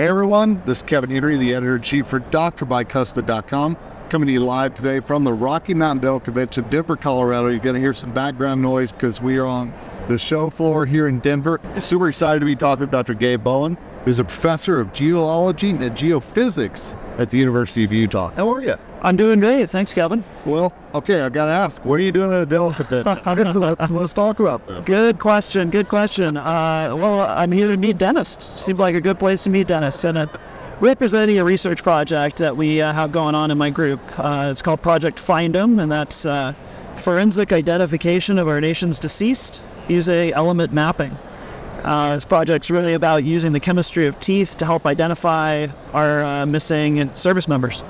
Hey everyone, this is Kevin Henry, the editor in chief for DrBicuspid.com, coming to you live today from the Rocky Mountain Dental Convention, Denver, Colorado. You're going to hear some background noise because we are on the show floor here in Denver. Super excited to be talking with Dr. Gabe Bowen, who's a professor of geology and geophysics at the University of Utah. How are you? I'm doing great. Thanks, Kevin. Well, okay, I got to ask, what are you doing at a dental convention? let's, let's talk about this. Good question. Good question. Uh, well, I'm here to meet dentists. Seemed like a good place to meet dentists. And uh, representing a research project that we uh, have going on in my group. Uh, it's called Project FIND-EM, and that's uh, forensic identification of our nation's deceased using element mapping. Uh, this project's really about using the chemistry of teeth to help identify our uh, missing service members.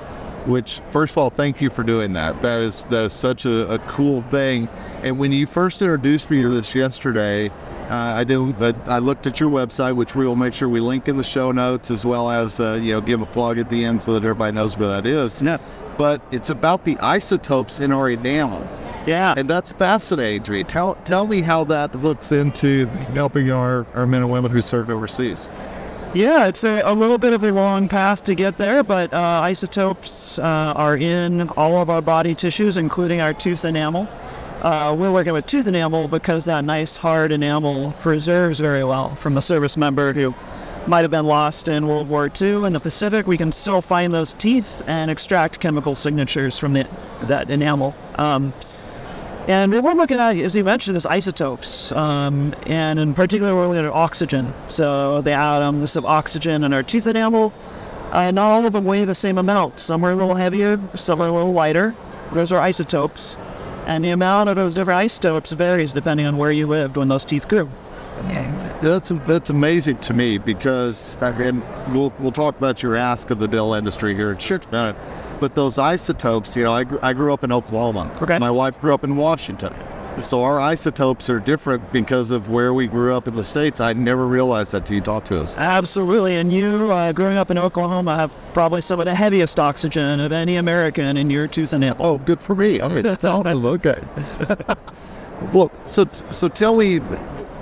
Which, first of all, thank you for doing that. That is that is such a, a cool thing. And when you first introduced me to this yesterday, uh, I did. I looked at your website, which we will make sure we link in the show notes, as well as uh, you know give a plug at the end so that everybody knows where that is. Yeah. But it's about the isotopes in our enamel. Yeah. And that's fascinating to me. Tell tell me how that looks into helping our, our men and women who served overseas. Yeah, it's a, a, little bit of a long path to get there, but uh, isotopes uh, are in all of our body tissues, including our tooth enamel. Uh, we're working with tooth enamel because that nice hard enamel preserves very well from a service member who might have been lost in World War II in the Pacific. We can still find those teeth and extract chemical signatures from the, that enamel. Um, and what we're looking at, as you mentioned, is isotopes. Um, and in particular, we're looking at oxygen. So the atoms of oxygen in our tooth enamel, uh, not all of them weigh the same amount. Some are a little heavier, some are a little lighter. Those are isotopes. And the amount of those different isotopes varies depending on where you lived when those teeth grew. That's that's amazing to me because, and we'll we'll talk about your ask of the dental industry here in just a minute. But those isotopes, you know, I, I grew up in Oklahoma. Okay. My wife grew up in Washington. So our isotopes are different because of where we grew up in the states. I never realized that until you talked to us. Absolutely, and you, uh, growing up in Oklahoma, have probably some of the heaviest oxygen of any American in your tooth and enamel. Oh, good for me. I mean, that's awesome. Okay. well, so so tell me,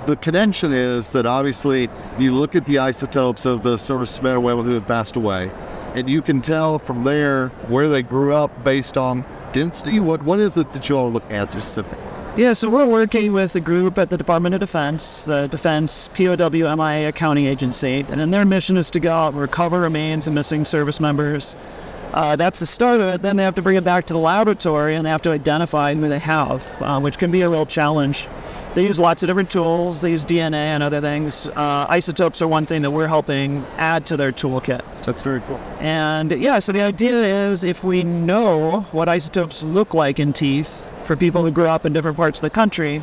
the connection is that obviously you look at the isotopes of the servicemen and women who have passed away, and you can tell from there where they grew up based on density. What what is it that you all look at specifically? Yeah, so we're working with a group at the Department of Defense, the Defense POW MIA Accounting Agency, and their mission is to go out and recover remains of missing service members. Uh, that's the start of it. Then they have to bring it back to the laboratory and they have to identify who they have, uh, which can be a real challenge. They use lots of different tools. They use DNA and other things. Uh, isotopes are one thing that we're helping add to their toolkit. That's very cool. And yeah, so the idea is if we know what isotopes look like in teeth for people who grew up in different parts of the country,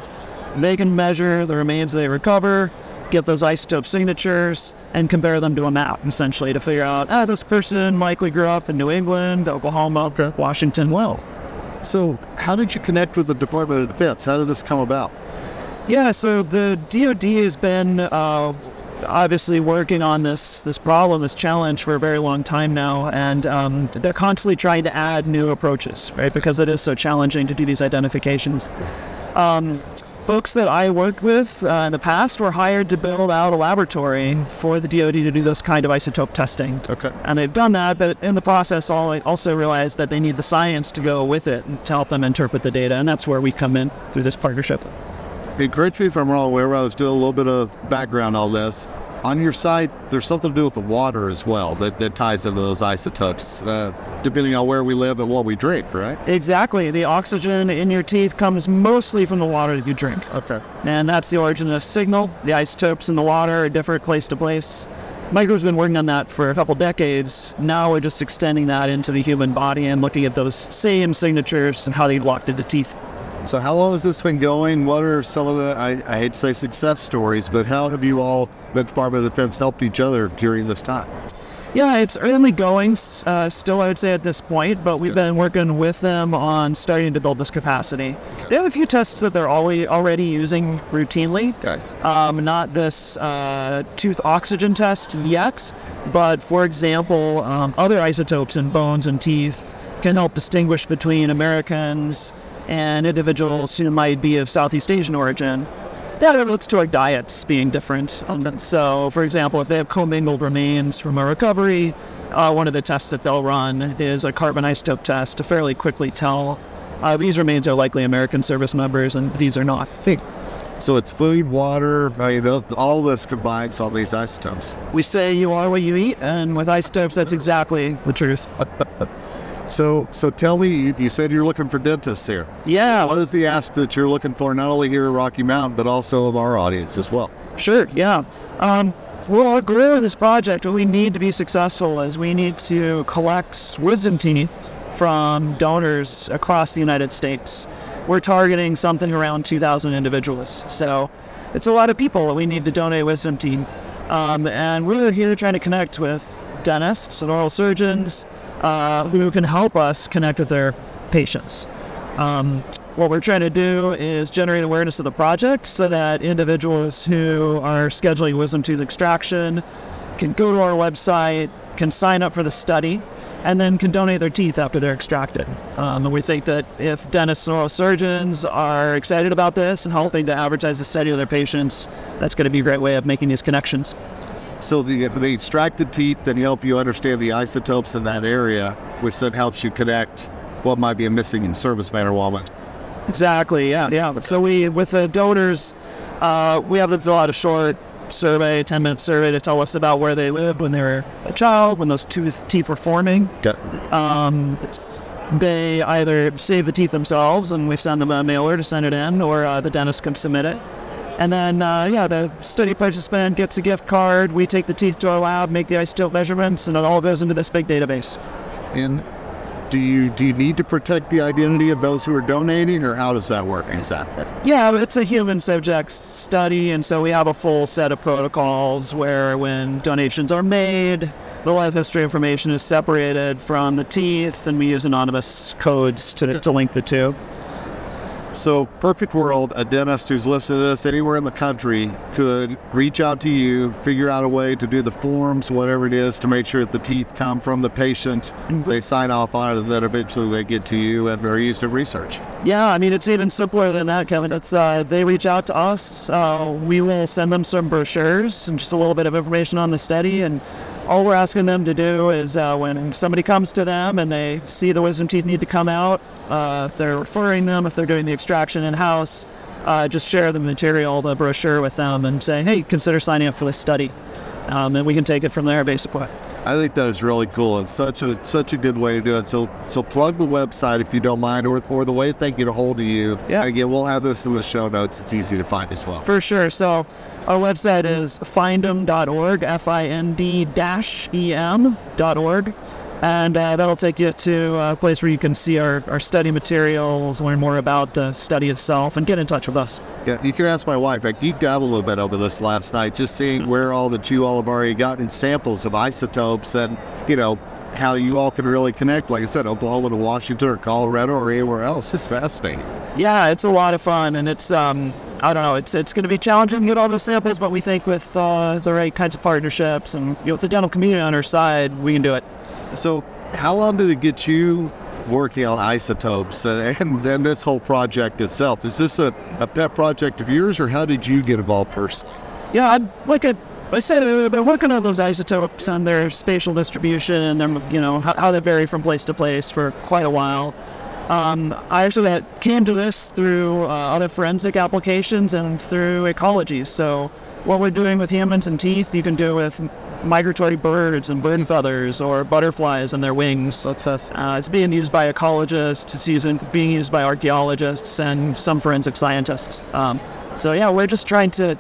they can measure the remains they recover, get those isotope signatures, and compare them to a map, essentially, to figure out, ah, this person likely grew up in New England, Oklahoma, Okay. Washington. Wow. So, how did you connect with the Department of Defense? How did this come about? Yeah, so the DoD has been uh, obviously working on this this problem, this challenge for a very long time now, and um, they're constantly trying to add new approaches, right? Because it is so challenging to do these identifications. Um, folks that I worked with uh, in the past were hired to build out a laboratory for the DoD to do this kind of isotope testing. Okay. And they've done that, but in the process, all- also realized that they need the science to go with it and to help them interpret the data, and that's where we come in through this partnership. Hey, correct me if I'm wrong. Where I was doing a little bit of background on this. On your site, there's something to do with the water as well that, that ties into those isotopes, uh, depending on where we live and what we drink, right? Exactly. The oxygen in your teeth comes mostly from the water that you drink. Okay. And that's the origin of the signal. The isotopes in the water are different place to place. My group's been working on that for a couple decades. Now we're just extending that into the human body and looking at those same signatures and how they locked into teeth. So, how long has this been going? What are some of the, I, I hate to say success stories, but how have you all, the Department of Defense, helped each other during this time? Yeah, it's early going uh, still, I would say, at this point, but we've been working with them on starting to build this capacity. They have a few tests that they're already, already using routinely. Guys. Um, not this uh, tooth oxygen test yet, but for example, um, other isotopes in bones and teeth can help distinguish between Americans and individuals who might be of Southeast Asian origin. that it looks to our diets being different. Okay. So, for example, if they have commingled remains from a recovery, uh, one of the tests that they'll run is a carbon isotope test to fairly quickly tell uh, these remains are likely American service members and these are not. So it's food, water, I mean, all this combines all these isotopes. We say you are what you eat, and with isotopes, that's exactly the truth. So, so tell me, you, you said you're looking for dentists here. Yeah, What is the ask that you're looking for, not only here at Rocky Mountain, but also of our audience as well? Sure, yeah. Um, well, our goal of this project, what we need to be successful is we need to collect wisdom teeth from donors across the United States. We're targeting something around 2,000 individuals. So it's a lot of people that we need to donate wisdom teeth. Um, and we're here trying to connect with dentists and oral surgeons uh, who can help us connect with their patients. Um, what we're trying to do is generate awareness of the project so that individuals who are scheduling wisdom tooth extraction can go to our website, can sign up for the study, and then can donate their teeth after they're extracted. Um, and we think that if dentists and oral surgeons are excited about this and helping to advertise the study to their patients, that's going to be a great way of making these connections. So the the extracted teeth then help you understand the isotopes in that area, which then helps you connect what might be a missing serviceman or woman. Exactly. Yeah. Yeah. So we, with the donors, uh, we have them fill out a short survey, ten minute survey to tell us about where they lived when they were a child, when those tooth teeth were forming. Okay. Um, they either save the teeth themselves and we send them a mailer to send it in, or uh, the dentist can submit it. And then, uh, yeah, the study participant gets a gift card. We take the teeth to our lab, make the isotope measurements, and it all goes into this big database. And do you do you need to protect the identity of those who are donating, or how does that work exactly? Yeah, it's a human subject study, and so we have a full set of protocols where when donations are made, the life history information is separated from the teeth, and we use anonymous codes to, to link the two. So, perfect world, a dentist who's listening to this anywhere in the country could reach out to you, figure out a way to do the forms, whatever it is, to make sure that the teeth come from the patient. They sign off on it, and then eventually they get to you and are used in research. Yeah, I mean, it's even simpler than that, Kevin. It's uh, they reach out to us. Uh, we will send them some brochures and just a little bit of information on the study. And all we're asking them to do is uh, when somebody comes to them and they see the wisdom teeth need to come out, uh, if they're referring them, if they're doing the extraction in house, uh, just share the material, the brochure with them, and say, hey, consider signing up for this study. Um, and we can take it from there, basically. I think that is really cool and such a such a good way to do it. So so plug the website if you don't mind, or or the way they get a hold of you. Yeah. Again, we'll have this in the show notes. It's easy to find as well. For sure. So our website is findem.org, F-I-N-D dash E-M dot org. And uh, that'll take you to a place where you can see our, our study materials, learn more about the study itself, and get in touch with us. Yeah, you can ask my wife. I geeked out a little bit over this last night, just seeing where all that you all have already gotten samples of isotopes and, you know, how you all can really connect. Like I said, Oklahoma to Washington or Colorado or anywhere else. It's fascinating. Yeah, it's a lot of fun, and it's um, I don't know, it's it's going to be challenging to get all the samples, but we think with uh, the right kinds of partnerships and you know, with the dental community on our side, we can do it. So, how long did it get you working on isotopes and, then this whole project itself? Is this a, a pet project of yours, or how did you get involved personally? Yeah, I'm like a, I said, I've been working on those isotopes and their spatial distribution and their, you know, how, how they vary from place to place for quite a while. Um, I actually came to this through uh, other forensic applications and through ecology. So, what we're doing with humans and teeth, you can do with migratory birds and bird feathers or butterflies and their wings. That's fascinating. Uh, it's being used by ecologists, it's using, being used by archaeologists and some forensic scientists. Um, so yeah, we're just trying to,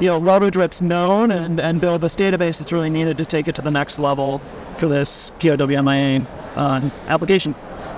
you know, leverage what's known and, and build this database that's really needed to take it to the next level for this POWMIA uh, application.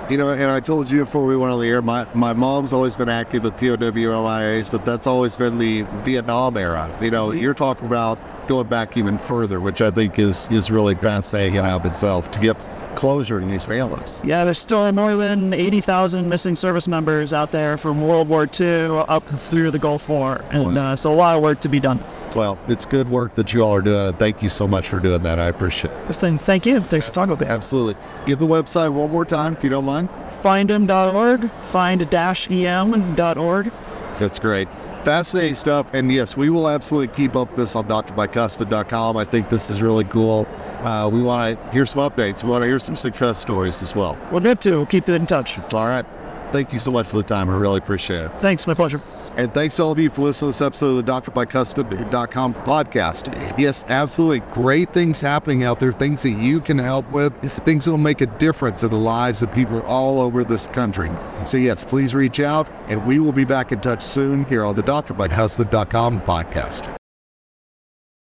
You know, and I told you before we went on the air, my, my mom's always been active with POWMIAs, but that's always been the Vietnam era. You know, you're talking about going back even further, which I think is, is really fascinating in and of itself to get closure to these families. Yeah, there's still more than 80,000 missing service members out there from World War II up through the Gulf War, and uh, so a lot of work to be done. Well, it's good work that you all are doing, and thank you so much for doing that. I appreciate it. Thank you. Thanks for talking about it. Absolutely. Give the website one more time, if you don't mind. Findem.org, find-em.org. That's great. Fascinating stuff. And yes, we will absolutely keep up this on drbicuspid.com. I think this is really cool. Uh, we want to hear some updates. We want to hear some success stories as well. We'll have to. We'll keep it in touch. All right. Thank you so much for the time. I really appreciate it. Thanks. My pleasure. And thanks to all of you for listening to this episode of the drbicuspid.com podcast. Yes, absolutely great things happening out there, things that you can help with, things that will make a difference in the lives of people all over this country. So, yes, please reach out, and we will be back in touch soon here on the drbicuspid.com podcast.